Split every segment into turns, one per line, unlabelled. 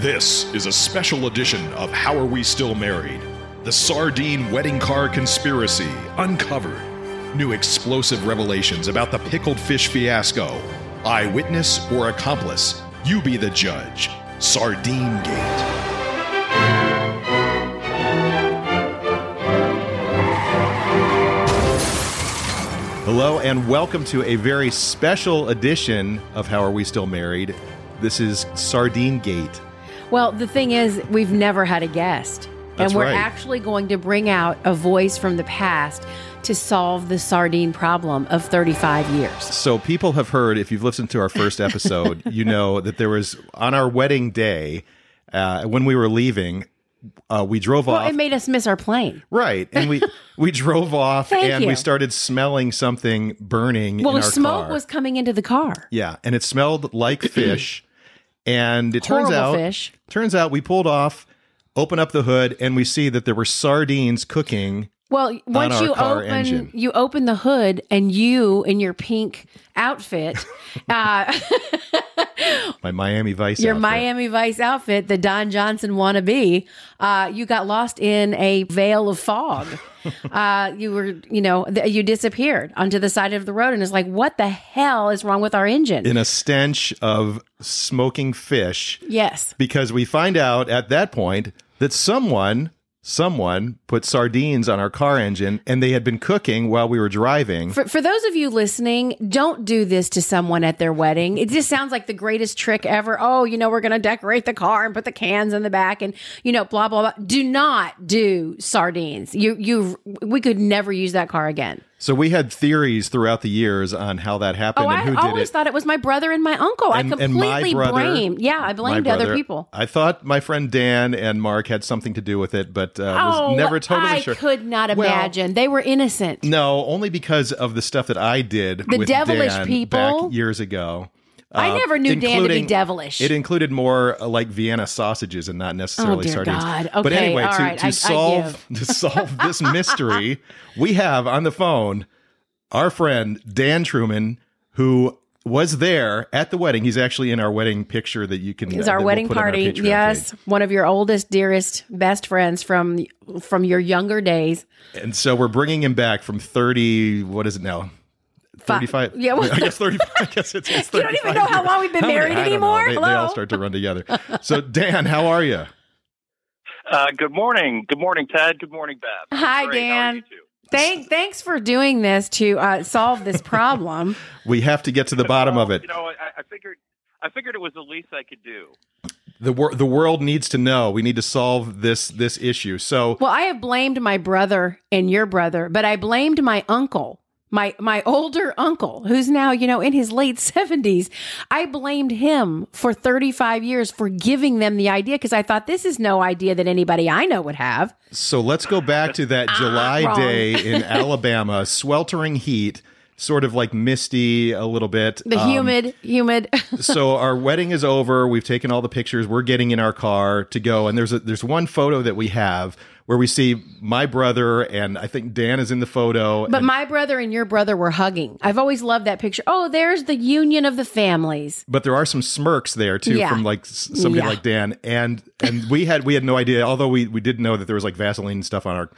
This is a special edition of How Are We Still Married? The Sardine Wedding Car Conspiracy Uncovered. New explosive revelations about the pickled fish fiasco. Eyewitness or accomplice? You be the judge. Sardine Gate.
Hello, and welcome to a very special edition of How Are We Still Married? This is Sardine Gate.
Well, the thing is, we've never had a guest.
That's
and we're
right.
actually going to bring out a voice from the past to solve the sardine problem of 35 years.
So, people have heard, if you've listened to our first episode, you know that there was on our wedding day, uh, when we were leaving, uh, we drove
Well,
off.
it made us miss our plane.
right. And we, we drove off and we started smelling something burning
Well,
in our
smoke
car.
was coming into the car.
Yeah, and it smelled like fish. And it turns out
fish.
turns out we pulled off, open up the hood, and we see that there were sardines cooking.
Well, once
our
you open
engine.
you open the hood and you in your pink outfit, uh,
My Miami Vice.
your
outfit.
Miami Vice outfit, the Don Johnson wannabe, uh, you got lost in a veil of fog. uh, you were, you know, th- you disappeared onto the side of the road, and it's like, what the hell is wrong with our engine?
in a stench of smoking fish
yes.
because we find out at that point that someone someone put sardines on our car engine and they had been cooking while we were driving.
For, for those of you listening, don't do this to someone at their wedding. It just sounds like the greatest trick ever. Oh, you know, we're going to decorate the car and put the cans in the back and, you know, blah, blah, blah. Do not do sardines. You, you, we could never use that car again.
So we had theories throughout the years on how that happened
Oh,
and
I
who did
always
it.
thought it was my brother and my uncle. I
And- my
completely
brother-
blamed. Yeah, I blamed other people.
I thought my friend Dan and Mark had something to do with it, but uh,
Oh,
was never totally
I
sure.
could not
Well,
imagine. they were innocent.
No, only because of the stuff that I did
The
with
devilish people?
back years ago.
I
Uh,
never knew Dan to be devilish.
It included more uh, like Vienna sausages and not necessarily
Oh, dear
sardines.
God.
but anyway,
all
to,
right,
to
I- I
solve to solve this mystery, we have on the phone our friend Dan Truman, who was there at the wedding. He's actually in our wedding picture that you can.
It's our
that we'll
wedding
on our
party. Yes,
page.
one of your oldest, dearest, best friends from from your younger days.
And so we're bringing him back from thirty. What is it now?
Fi-
Thirty-five.
Yeah, well-
I guess thirty. I guess it's. it's
You don't even
35
know how long we've been
How
married
I
anymore?
They, they all start to run together. So Dan, how are you?
Uh, good morning. Good morning, Ted. Good morning, Beth.
Hi,
Great.
Dan. Thank, thanks for doing this to uh, solve this problem.
We have to get to the bottom
Well,
of it.
You know, I, I figured, I figured it was the least I could do.
the wor- the world needs to know. We need to solve this this issue. So
well, I have blamed my brother and your brother, but I blamed my uncle. My my older uncle, who's now, you know, in his late 70s. I blamed him for 35 years for giving them the idea because I thought this is no idea that anybody I know would have.
so let's go back to that July
Ah,
day in Alabama, sweltering heat, sort of like misty a little bit.
The
Um,
humid, humid.
so our wedding is over. We've taken all the pictures. We're getting in our car to go, and there's a there's one photo that we have where we see my brother and I think Dan is in the photo.
But
and-
my brother and your brother were hugging. I've always loved that picture. Oh, there's the union of the families.
but there are some smirks there too
Yeah.
from like somebody
Yeah.
like Dan and and we had we had no idea although we we did know that there was like Vaseline stuff on our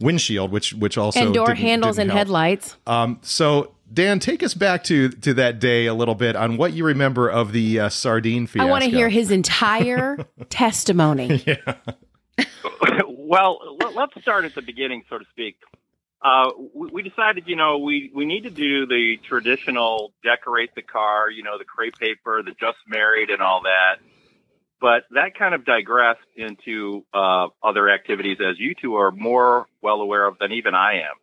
windshield which which also
and door
didn't-
handles
didn't
and
help.
headlights.
Um so Dan take us back to to that day a little bit on what you remember of the uh, sardine fiasco.
I want to hear his entire testimony.
well, let, let's start at the beginning, so to speak. Uh, we, we decided, you know, we, we need to do the traditional decorate the car, you know, the crepe paper, the just married and all that. But that kind of digressed into uh, other activities, as you two are more well aware of than even I am.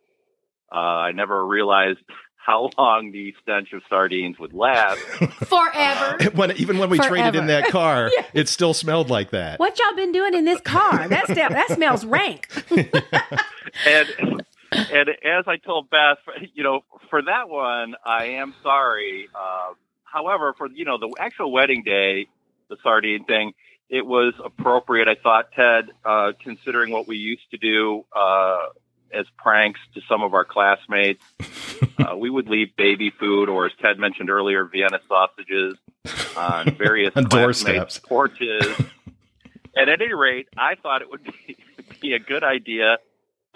Uh, I never realized how long the stench of sardines would last.
Forever.
when even when we traded in that car, it still smelled like that.
What y'all been doing in this car? That's that smells rank.
and and as I told Beth, you know, for that one, I am sorry. Uh, however, for you know the actual wedding day, the sardine thing, it was appropriate. I thought Ted, uh, considering what we used to do uh, as pranks to some of our classmates, uh, we would leave baby food, or as Ted mentioned earlier, Vienna sausages on various
On
classmates'
doorsteps.
porches. at any rate, I thought it would be, be a good idea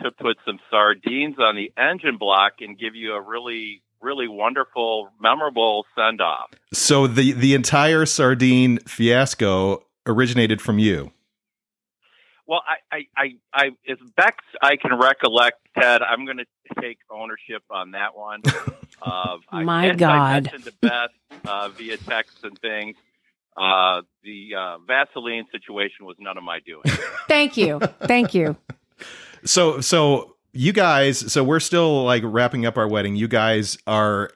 to put some sardines on the engine block and give you a really, really wonderful, memorable send off.
So the the entire sardine fiasco originated from you.
Well, I, I, I, I as best I can recollect, Ted, I'm going to take ownership on that one. Uh,
My
I, as I
God.
mentioned to Beth uh, via text and things. Uh, the uh, Vaseline situation was none of my doing.
Thank you. Thank you.
So so you guys, so we're still like wrapping up our wedding. You guys are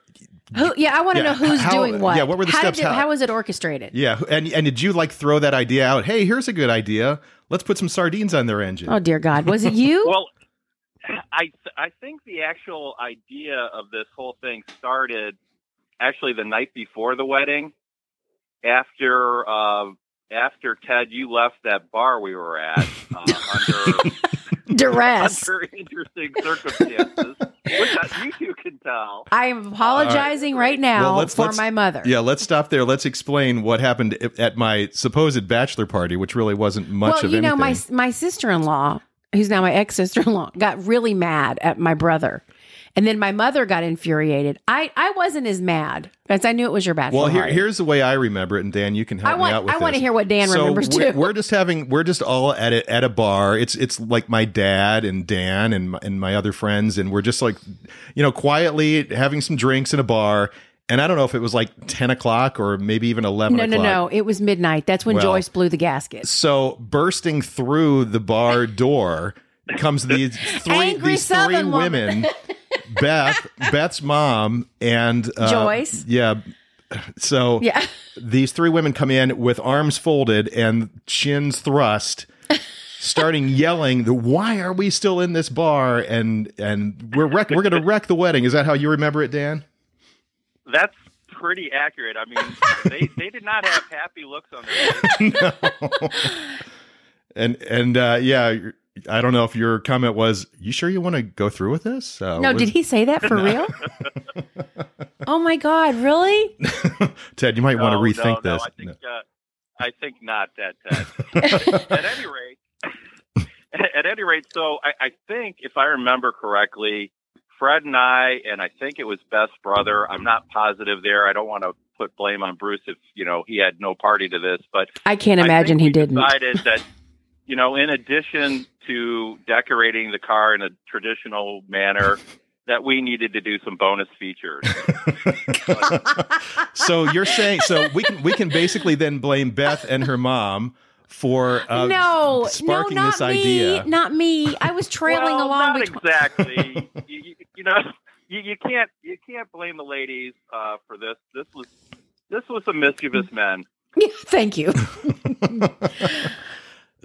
Who, yeah, I want to
Yeah,
know who's
how-
doing what.
yeah, what were the
how
steps?
Did it,
How-
how was it orchestrated?
yeah, and and did you like throw that idea out? Hey, here's a good idea. Let's put some sardines on their engine.
Oh dear God, was it you?
well, I I think the actual idea of this whole thing started actually the night before the wedding, after uh, after Ted you left that bar we were at uh, under
Duress.
under interesting circumstances, which uh, you two can tell.
I am apologizing right now
Well, let's-
for
let's-
my mother.
Yeah, let's stop there. Let's explain what happened at my supposed bachelor party, which really wasn't much
well,
of
you know, my my sister in law, who's now my ex sister in law, got really mad at my brother, and then my mother got infuriated. I I wasn't as mad because I knew it was your bachelor
well, here, here's the way I remember it, and Dan, you can help
I
me out with
I want to hear what Dan
so
remembers
we're,
too.
we're just having we're just all at a, at a bar. It's it's like my dad and Dan and my, and my other friends, and we're just like you know quietly having some drinks in a bar. And I don't know if it was like ten o'clock or maybe even eleven.
no, no,
o'clock.
no. It was midnight. That's when
Well-
Joyce blew the gasket.
So bursting through the bar door comes these three these three
woman.
women, Beth, Beth's mom, and uh,
Joyce.
Yeah. So
Yeah.
these three women come in with arms folded and chins thrust. Starting yelling, the why are we still in this bar? And and we're wreck, we're gonna wreck the wedding. Is that how you remember it, Dan?
That's pretty accurate. I mean, they they did not have happy looks on their faces.
And and uh, yeah, I don't know if your comment was, "You sure you want to go through with this?" Uh,
No,
was-
did he say that for real? oh my God, really?
Ted, you might want to rethink
no, no,
this.
I think uh, I think not that. Ted. at any rate, at any rate, so I, I think if I remember correctly, Fred and I, and I think it was Beth's brother. I'm not positive there. I don't want to put blame on Bruce if you know he had no party to this, but
I can't
I
imagine
think
he
we
didn't.
Decided that you know, in addition to decorating the car in a traditional manner, that we needed to do some bonus features.
so you're saying so we can we can basically then blame Beth and her mom for uh,
no,
sparking
no, not
this
me,
idea.
not me. I was trailing
well,
along.
Not
between-
exactly. you, you, you know, you, you can't you can't blame the ladies uh, for this. This was this was some mischievous men.
Thank you.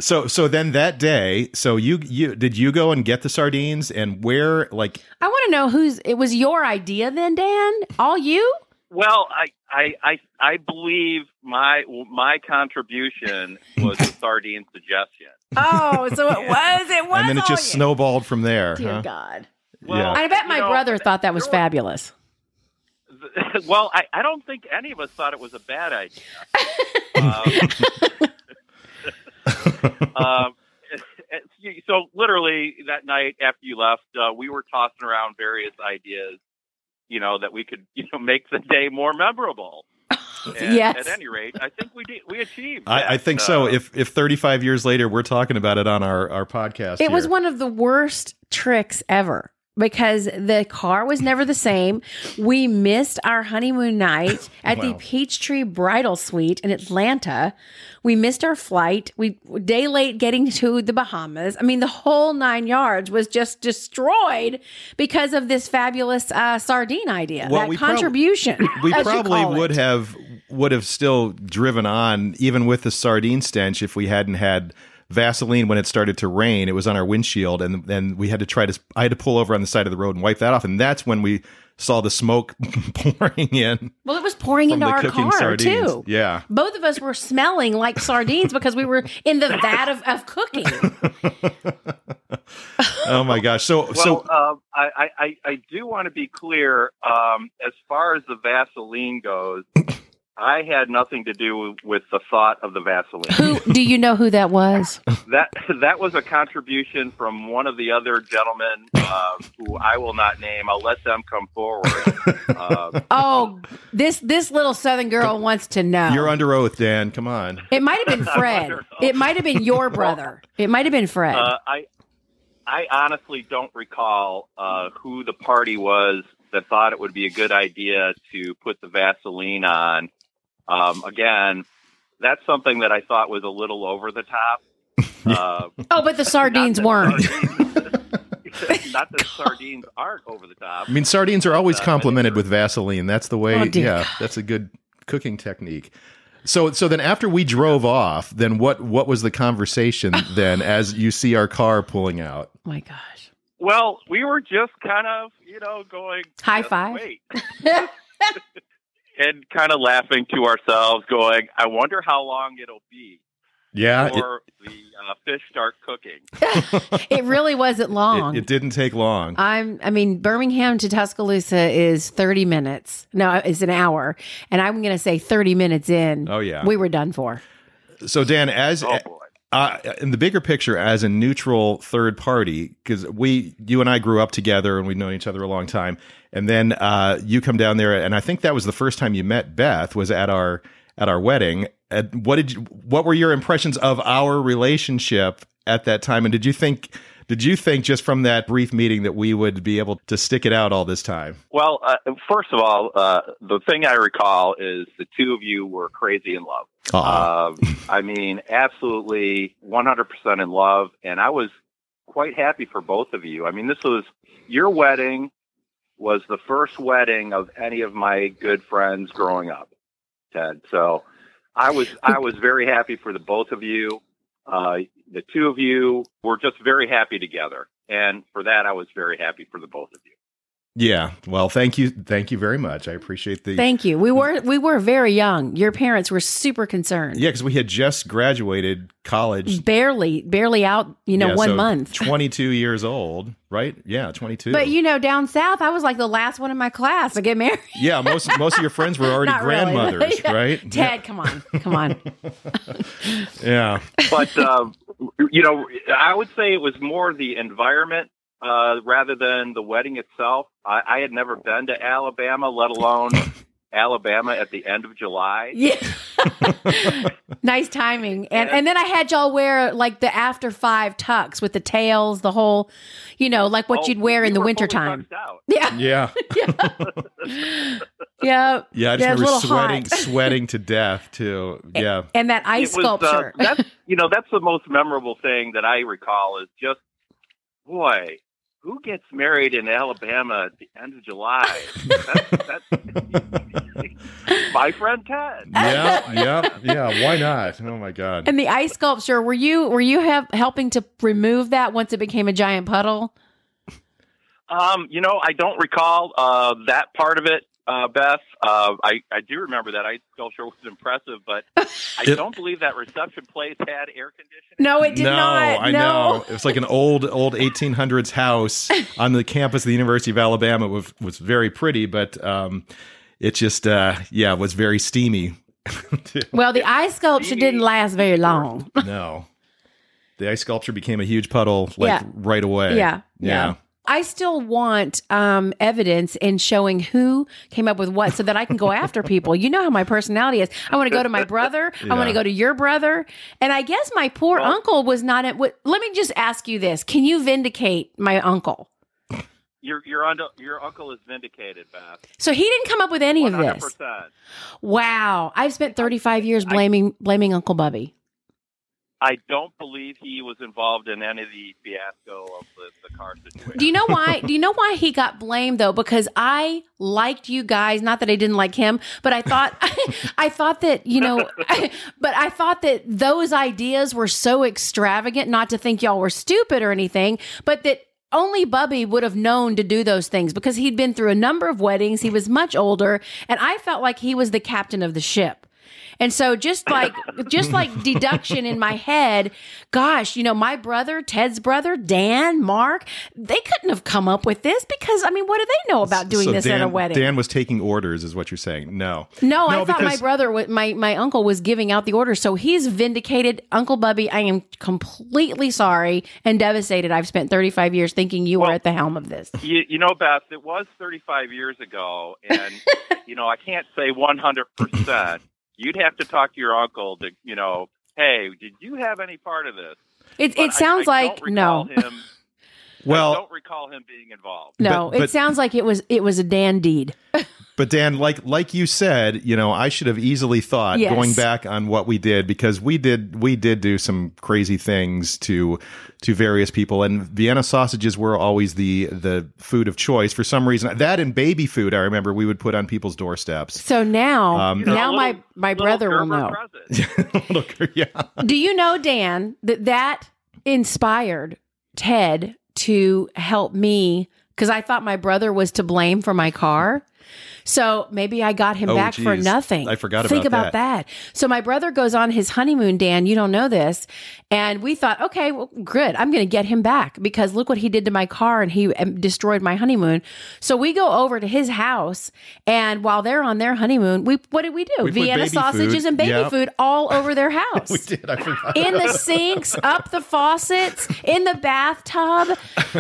So so then that day, so you you did you go and get the sardines and where like
I want to know who's. It was your idea then, Dan? All you?
Well, I, I, I, I believe my my contribution was the sardine suggestion.
Oh, so it was. It was.
and then it just
you.
snowballed from there.
Dear
huh?
God.
Yeah.
I bet my
you know,
brother thought that was
there was-
fabulous.
well, I, I don't think any of us thought it was a bad idea. um, um, so literally that night after you left, uh, we were tossing around various ideas, you know, that we could, you know, make the day more memorable. And
Yes.
At any rate, I think we did. We achieved.
I, I
that,
think so.
uh,
If if 35 years later we're talking about it on our our podcast,
It was one of the worst tricks ever because the car was never the same. We missed our honeymoon night at the
Wow.
Peachtree Bridal Suite in Atlanta. We missed our flight. We day late getting to the Bahamas. I mean, the whole nine yards was just destroyed because of this fabulous uh, sardine idea.
Well,
that
we prob-
contribution.
we probably would
it.
have would have still driven on even with the sardine stench if we hadn't had Vaseline when it started to rain. It was on our windshield, and then we had to try to. I had to pull over on the side of the road and wipe that off, and that's when we saw the smoke pouring in
Well, it was pouring into our car
sardines.
too.
Yeah.
Both of us were smelling like sardines because we were in the vat of, of cooking.
Oh my gosh. So
Well,
so
um, I, I, I, I do want to be clear. Um, as far as the Vaseline goes, I had nothing to do with the thought of the Vaseline.
Who do you know who that was?
that that was a contribution from one of the other gentlemen uh, who I will not name. I'll let them come forward. Uh,
Oh, this this little southern girl wants to know.
You're under oath, Dan. Come on.
it might have been Fred. It might have been your brother. It might have been Fred.
uh, I I honestly don't recall uh, who the party was that thought it would be a good idea to put the Vaseline on. Um, again, that's something that I thought was a little over the top. Uh,
oh, but the sardines weren't.
sardines- not that sardines aren't over the top.
I mean, sardines are always
Uh,
complimented with Vaseline. That's the way.
Oh,
yeah, that's a good cooking technique. So, so then after we drove off, then what? What was the conversation then? As you see our car pulling out.
Oh my gosh.
Well, we were just kind of, you know, going
High five.
Wait. And kind of laughing to ourselves, going, "I wonder how long it'll be
Yeah, it,
before the uh, fish start cooking."
It really wasn't long.
it, it didn't take long.
I'm I mean Birmingham to Tuscaloosa is 30 minutes. No, it's an hour. And I'm going to say 30 minutes in.
Oh, yeah.
We were done for.
So, Dan, as
Oh boy!
uh, in the bigger picture, as a neutral third party, because we, you and I grew up together and we've known each other a long time, and then uh, you come down there, and I think that was the first time you met Beth was at our at our wedding. And what did you, what were your impressions of our relationship at that time? And did you think did you think just from that brief meeting that we would be able to stick it out all this time?
Well, uh, first of all, uh, the thing I recall is the two of you were crazy in love. Um, I mean, absolutely 100% in love. And I was quite happy for both of you. I mean, this was your wedding was the first wedding of any of my good friends growing up, Ted. So I was, I was very happy for the both of you. Uh, the two of you were just very happy together. And for that, I was very happy for the both of you.
Yeah. Well, thank you, thank you very much. I appreciate the
Thank you. We were we were very young. Your parents were super concerned.
yeah, because we had just graduated college
Barely barely out, you know,
Yeah,
one
so
month.
22 years old, right? Yeah, 22.
But you know, down south, I was like the last one in my class to get married.
yeah, most most of your friends were already
Not really.
grandmothers,
Yeah.
right?
Ted, come on, come on.
Yeah.
but um, you know, I would say it was more the environment uh, rather than the wedding itself. I, I had never been to Alabama, let alone Alabama at the end of July.
Yeah. nice timing. And and then I had y'all wear like the after five tux with the tails, the whole, you know, like what
Oh,
you'd wear in the
were fully
wintertime.
tucked.
Yeah.
Yeah.
Yeah.
Yeah, I just
it was
remember sweating sweating to death too. Yeah.
And that ice
It was, uh,
sculpture.
that's you know that's the most memorable thing that I recall is just boy. Who gets married in Alabama at the end of July? That's, that's my friend Ted.
Yeah, yeah, yeah. Why not? Oh my god.
and the ice sculpture, were you were you have helping to remove that once it became a giant puddle?
Um, you know, I don't recall uh, that part of it, uh, Beth. Uh, I I do remember that ice sculpture was impressive, but I
It-
don't believe that reception place had air conditioning.
No, it did
no,
not.
I
no.
know. It was like an old, old 1800s house on the campus of the University of Alabama. It was, was very pretty, but um, it just, uh, yeah, was very steamy.
Well, the ice sculpture didn't last very long.
no. The ice sculpture became a huge puddle like
Yeah.
right away.
Yeah,
Yeah.
yeah. I still want um, evidence in showing who came up with what so that I can go after people. You know how my personality is. I want to go to my brother. I want to go to your brother. And I guess my poor
Well-
uncle was not at what. Let me just ask you this Can you vindicate my uncle?
Your your uncle your uncle is vindicated, Beth.
So he didn't come up with any of this. Wow. I've spent 35 years blaming blaming Uncle Bubby.
I don't believe he was involved in any of the fiasco of the, the car situation.
Do you know why? Do you know why he got blamed though? Because I liked you guys. Not that I didn't like him, but I thought I thought that you know, but I thought that those ideas were so extravagant. Not to think y'all were stupid or anything, but that only Bubby would have known to do those things because he'd been through a number of weddings. He was much older, and I felt like he was the captain of the ship. And so just like just like deduction in my head, gosh, you know, my brother, Ted's brother, Dan, Mark, they couldn't have come up with this because I mean, what do they know about doing
So
this
Dan,
at a wedding?
Dan was taking orders, is what you're saying. No.
no, I thought my brother, my my uncle was giving out the order, so he's vindicated. Uncle Bubby, I am completely sorry and devastated. I've spent 35 years thinking you were at the helm of this.
You, you know, Beth, it was 35 years ago, and you know I can't say 100. Percent You'd have to talk to your uncle to, you know, hey, did you have any part of this?
It
But
it sounds
I, I
like no,
recall Him, I don't recall him being involved.
no.
but- but-
it sounds like it was it was a Dan deed.
But Dan, like like you said, you know, I should have easily thought
Yes.
going back on what we did because we did we did do some crazy things to to various people, and Vienna sausages were always the the food of choice for some reason. That and baby food, I remember we would put on people's doorsteps.
So now,
Um,
now
a
my my brother will know.
present.
yeah,
Do you know, Dan, that that inspired Ted to help me because I thought my brother was to blame for my car. So maybe I got him
Oh,
back for nothing.
I forgot
Think
about
about that. So my brother goes on his honeymoon, Dan. You don't know this. And we thought, okay, well, good. I'm going to get him back because look what he did to my car and he um, destroyed my honeymoon. So we go over to his house. And while they're on their honeymoon, we what did we do?
We
Vienna sausages
food.
and baby
Yep.
food all over their house
we did. I forgot.
in the sinks, up the faucets, in the bathtub.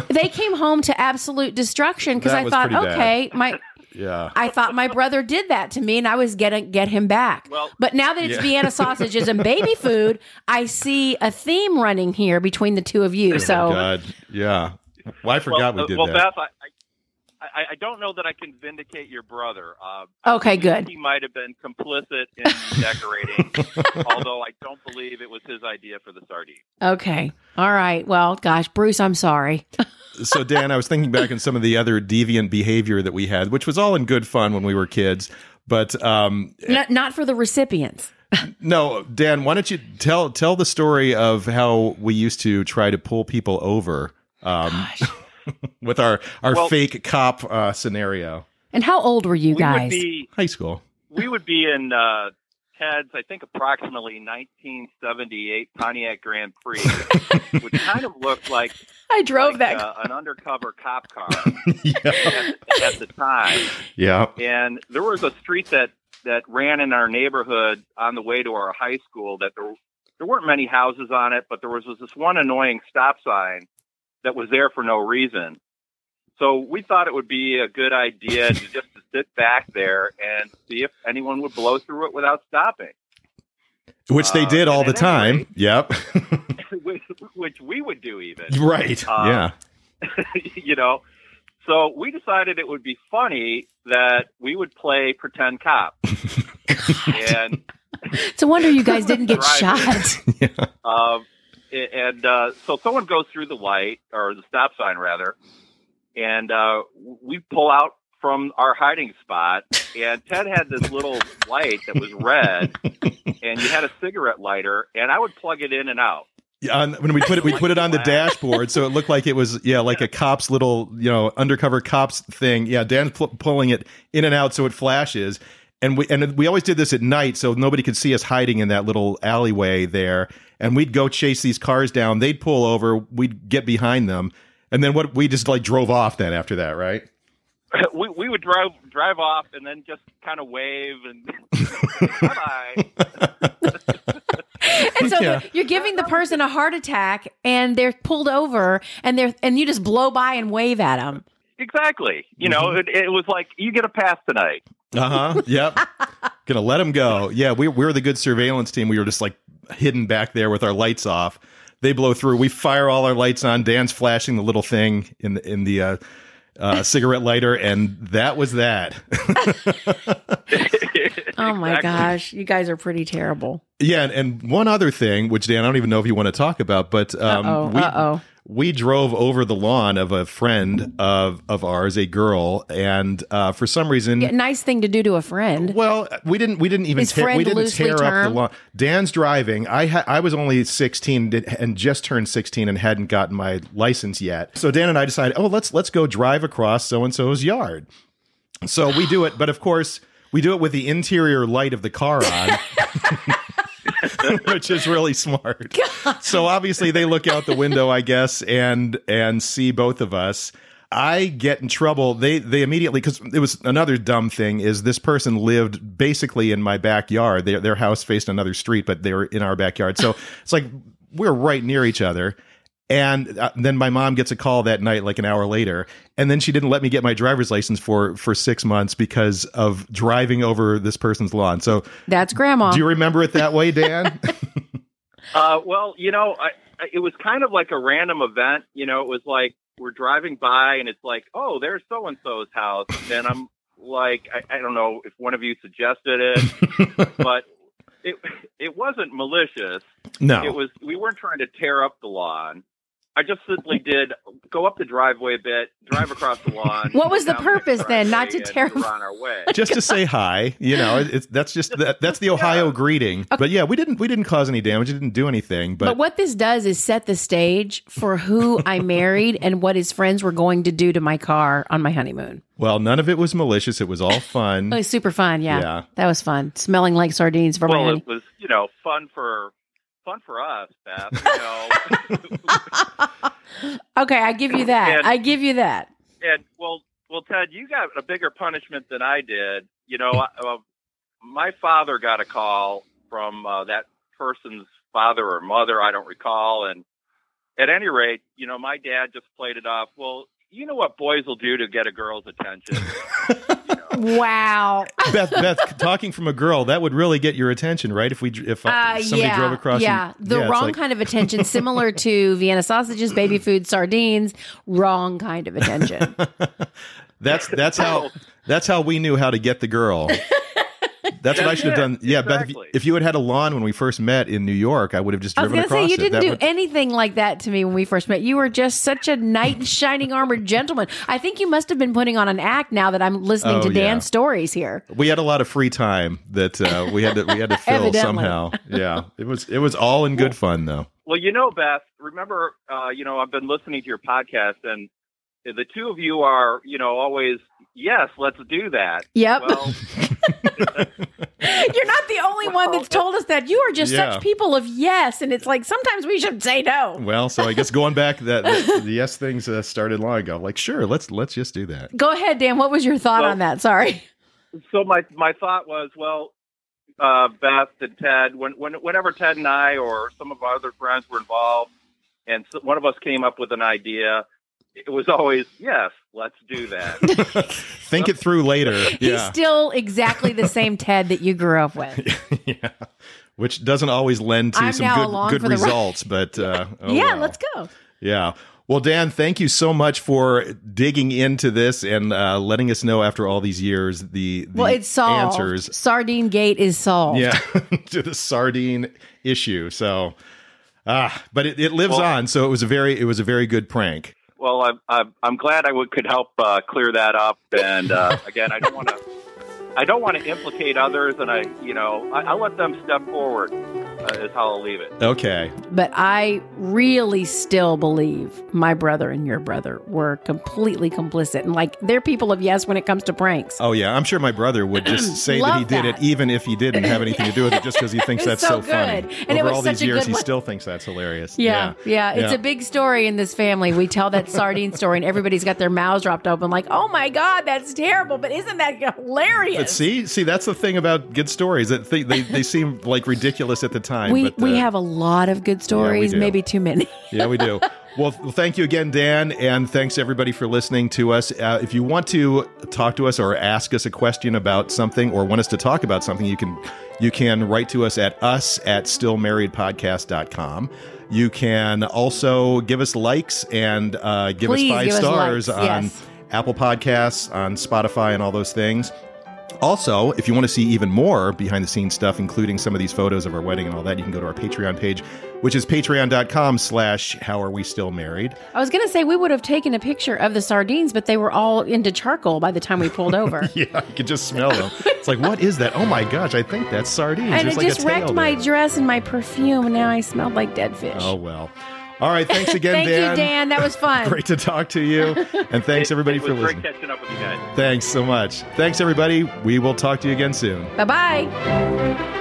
They came home to absolute destruction because I thought,
pretty bad.
okay, my
yeah.
I thought my brother did that to me and I was gonna get him back.
Well-
but now that it's
Yeah.
Vienna sausages and baby food, I see a theme running here between the two of you. Oh so
Oh, God, yeah. Well, I forgot
well,
we uh, did
well,
that.
Beth, I, I, I don't know that I can vindicate your brother. Uh,
Okay, good.
He might have been complicit in decorating, although I don't believe it was his idea for the sardine.
okay. All right. Well, gosh, Bruce, I'm sorry.
so Dan, I was thinking back on some of the other deviant behavior that we had, which was all in good fun when we were kids. But um,
N- not for the recipients.
no, Dan, why don't you tell tell the story of how we used to try to pull people over um, with our our
Well-
fake cop uh, scenario?
And how old were you
we would
guys?
be
High school.
we would be in uh, Ted's, I think, approximately 1978 Pontiac Grand Prix, which kind of looked like,
I drove
like,
that.
uh, an undercover cop car
yeah.
at, at the time.
yeah.
and there was a street that that ran in our neighborhood on the way to our high school that there there weren't many houses on it but there was this one annoying stop sign that was there for no reason so we thought it would be a good idea to just to sit back there and see if anyone would blow through it without stopping
Which they
Uh,
did all the time.
rate-
Yep.
which, which we would do even
right.
Uh,
yeah.
you know so we decided it would be funny that we would play pretend cop and
It's a wonder you guys didn't get shot.
yeah.
Um, and uh, so someone goes through the light or the stop sign rather, and uh, we pull out from our hiding spot. And Ted had this little light that was red, and you had a cigarette lighter, and I would plug it in and out.
Yeah, on, when we put it, we put it on the dashboard, so it looked like it was yeah, like a cop's little you know undercover cops thing. Yeah, Dan's pu- pulling it in and out so it flashes, and we and we always did this at night so nobody could see us hiding in that little alleyway there. And we'd go chase these cars down. They'd pull over. We'd get behind them, and then what? We just like drove off. Then after that, right?
we we would drive drive off and then just kind of wave and bye bye.
and so
Yeah.
you're giving the person a heart attack and they're pulled over and they're and you just blow by and wave at them.
Exactly. You know, mm-hmm. it, it was like you get a pass tonight.
Uh huh. Yep. Gonna let them go. Yeah, we we were the good surveillance team. We were just like hidden back there with our lights off. They blow through. We fire all our lights on. Dan's flashing the little thing in the in the uh, uh, cigarette lighter, and that was that.
Oh my
Exactly.
gosh, you guys are pretty terrible.
yeah, and, and one other thing, which Dan, I don't even know if you want to talk about, but um,
Uh-oh,
we
uh-oh.
We drove over the lawn of a friend of of ours, a girl, and uh, for some reason,
Yeah, nice thing to do to a friend.
Well, we didn't. We didn't even. Tear- we didn't tear up the lawn. Dan's driving. I ha- I was only sixteen and just turned sixteen and hadn't gotten my license yet. So Dan and I decided, oh, let's let's go drive across so and so's yard. So we do it, but of course. We do it with the interior light of the car on, which is really smart. So obviously they look out the window, I guess, and and see both of us. I get in trouble. They they immediately because it was another dumb thing is this person lived basically in my backyard. Their their house faced another street, but they were in our backyard. So it's like we're right near each other. And uh, then my mom gets a call that night, like an hour later, and then she didn't let me get my driver's license for for six months because of driving over this person's lawn. So
That's grandma.
do you remember it that way, Dan?
Uh, well, you know, I, I, it was kind of like a random event. You know, it was like we're driving by and it's like, oh, there's so and so's house. And I'm like, I, I don't know if one of you suggested it, but it it wasn't malicious.
no.
It was we weren't trying to tear up the lawn. I just simply did go up the driveway a bit, drive across the lawn.
What was the
down
purpose then? Not to
and
tear
on our way.
just to say hi. You know, it's that's just that, that's the Ohio
Yeah.
greeting. But yeah, we didn't we didn't cause any damage. It didn't do anything. But,
But what this does is set the stage for who I married and what his friends were going to do to my car on my honeymoon.
well, none of it was malicious. It was all fun.
It was super fun. Yeah.
Yeah.
That was fun. Smelling like sardines for my
Well, it was you know fun for fun for us, Beth. You know,
Okay, I give you that.
And-
I give you that.
and well, well, Ted, you got a bigger punishment than I did. You know, I, uh, my father got a call from uh, that person's father or mother, I don't recall, and at any rate, you know, my dad just played it off. Well, you know what boys will do to get a girl's attention.
Wow.
Beth, Beth, talking from a girl that would really get your attention, right? If we if uh,
Uh,
somebody
yeah,
drove across,
yeah,
and-
the
yeah,
wrong
like-
kind of attention, similar to Vienna sausages, baby food, sardines. Wrong kind of attention.
That's that's how that's how we knew how to get the girl. That's what I should have done. Yeah, Beth, if you, if you had had a lawn when we first met in New York, I would have just
I was
driven
going to say
across
you
it.
didn't
That
do
would-
anything like that to me when we first met. You were just such a knight in shining armored gentleman. I think you must have been putting on an act now that I'm listening
Oh,
to
yeah.
Dan's stories here.
we had a lot of free time that uh, we had to we had to fill somehow. Yeah, it was it was all in good fun though.
Well, you know, Beth, remember, uh, you know, I've been listening to your podcast, and the two of you are, you know, always, yes, let's do that.
Yep.
Well,
You're not the only one that's told us that. You are just
Yeah.
such people of yes. And it's like sometimes we should say no.
Well, so I guess going back that the, the yes things uh, started long ago. Like, sure, let's let's just do that.
Go ahead, Dan. What was your thought
Well-
on that? Sorry.
so my my thought was, well, uh, Beth and Ted, when, when whenever Ted and I or some of our other friends were involved, and so one of us came up with an idea, it was always yes, let's do that.
Think it through later.
He's still exactly the same Ted that you grew up with.
yeah. Which doesn't always lend to
I'm
some good good
the ride.
results, but uh, oh
yeah,
well.
let's go.
Yeah. Well, Dan, thank you so much for digging into this and uh, letting us know after all these years the, the
Well, it's solved.
answers.
Sardine Gate is solved.
Yeah, to the sardine issue. So, ah, but it, it lives
Well-
on. So it was a very it was a very good prank.
Well, I'm I'm, I'm glad I would, could help uh, clear that up. And uh, again, I don't want to. I don't want to implicate others, and I, you know, I, I'll let them step forward. Uh, is how I'll leave it.
Okay.
But I really still believe my brother and your brother were completely complicit. And like, they're people of yes when it comes to pranks.
Oh yeah, I'm sure my brother would just say that he did
that.
it, even if he didn't have anything to do with it, just because he thinks that's so,
so
funny.
good. And it
Over
was
all
such
these
a
years, he still thinks that's hilarious.
Yeah, yeah, It's
Yeah.
a big story in this family. We tell that sardine story, and everybody's got their mouths dropped open, like, "Oh my god, that's terrible!" But isn't that hilarious?
But see, see, that's the thing about good stories that they they, they seem like ridiculous at the time.
We
but,
we
uh,
have a lot of good stories,
do.
maybe too many.
yeah, we do. Well, thank you again, Dan, and thanks everybody for listening to us. Uh, if you want to talk to us or ask us a question about something, or want us to talk about something, you can you can write to us at us at stillmarriedpodcast.com. You can also give us likes and uh, give
Please
us five
give
stars
likes,
on
yes.
Apple Podcasts, on Spotify, and all those things. Also, if you want to see even more behind the scenes stuff, including some of these photos of our wedding and all that, you can go to our Patreon page, which is patreon.com slash how are we still married.
I was gonna say we would have taken a picture of the sardines, but they were all into charcoal by the time we pulled over.
Yeah, you can just smell them. It's like, what is that? Oh my gosh, I think that's sardines.
And
There's
it
like
just wrecked
tail
my dress and my perfume, and now I smelled like dead fish.
Oh well. All right, thanks again,
Thank
Dan.
you, Dan. That was fun.
Great to talk to you. And thanks everybody
it
for listening.
great catching up with you guys.
Thanks so much. Thanks everybody. We will talk to you again soon.
Bye bye.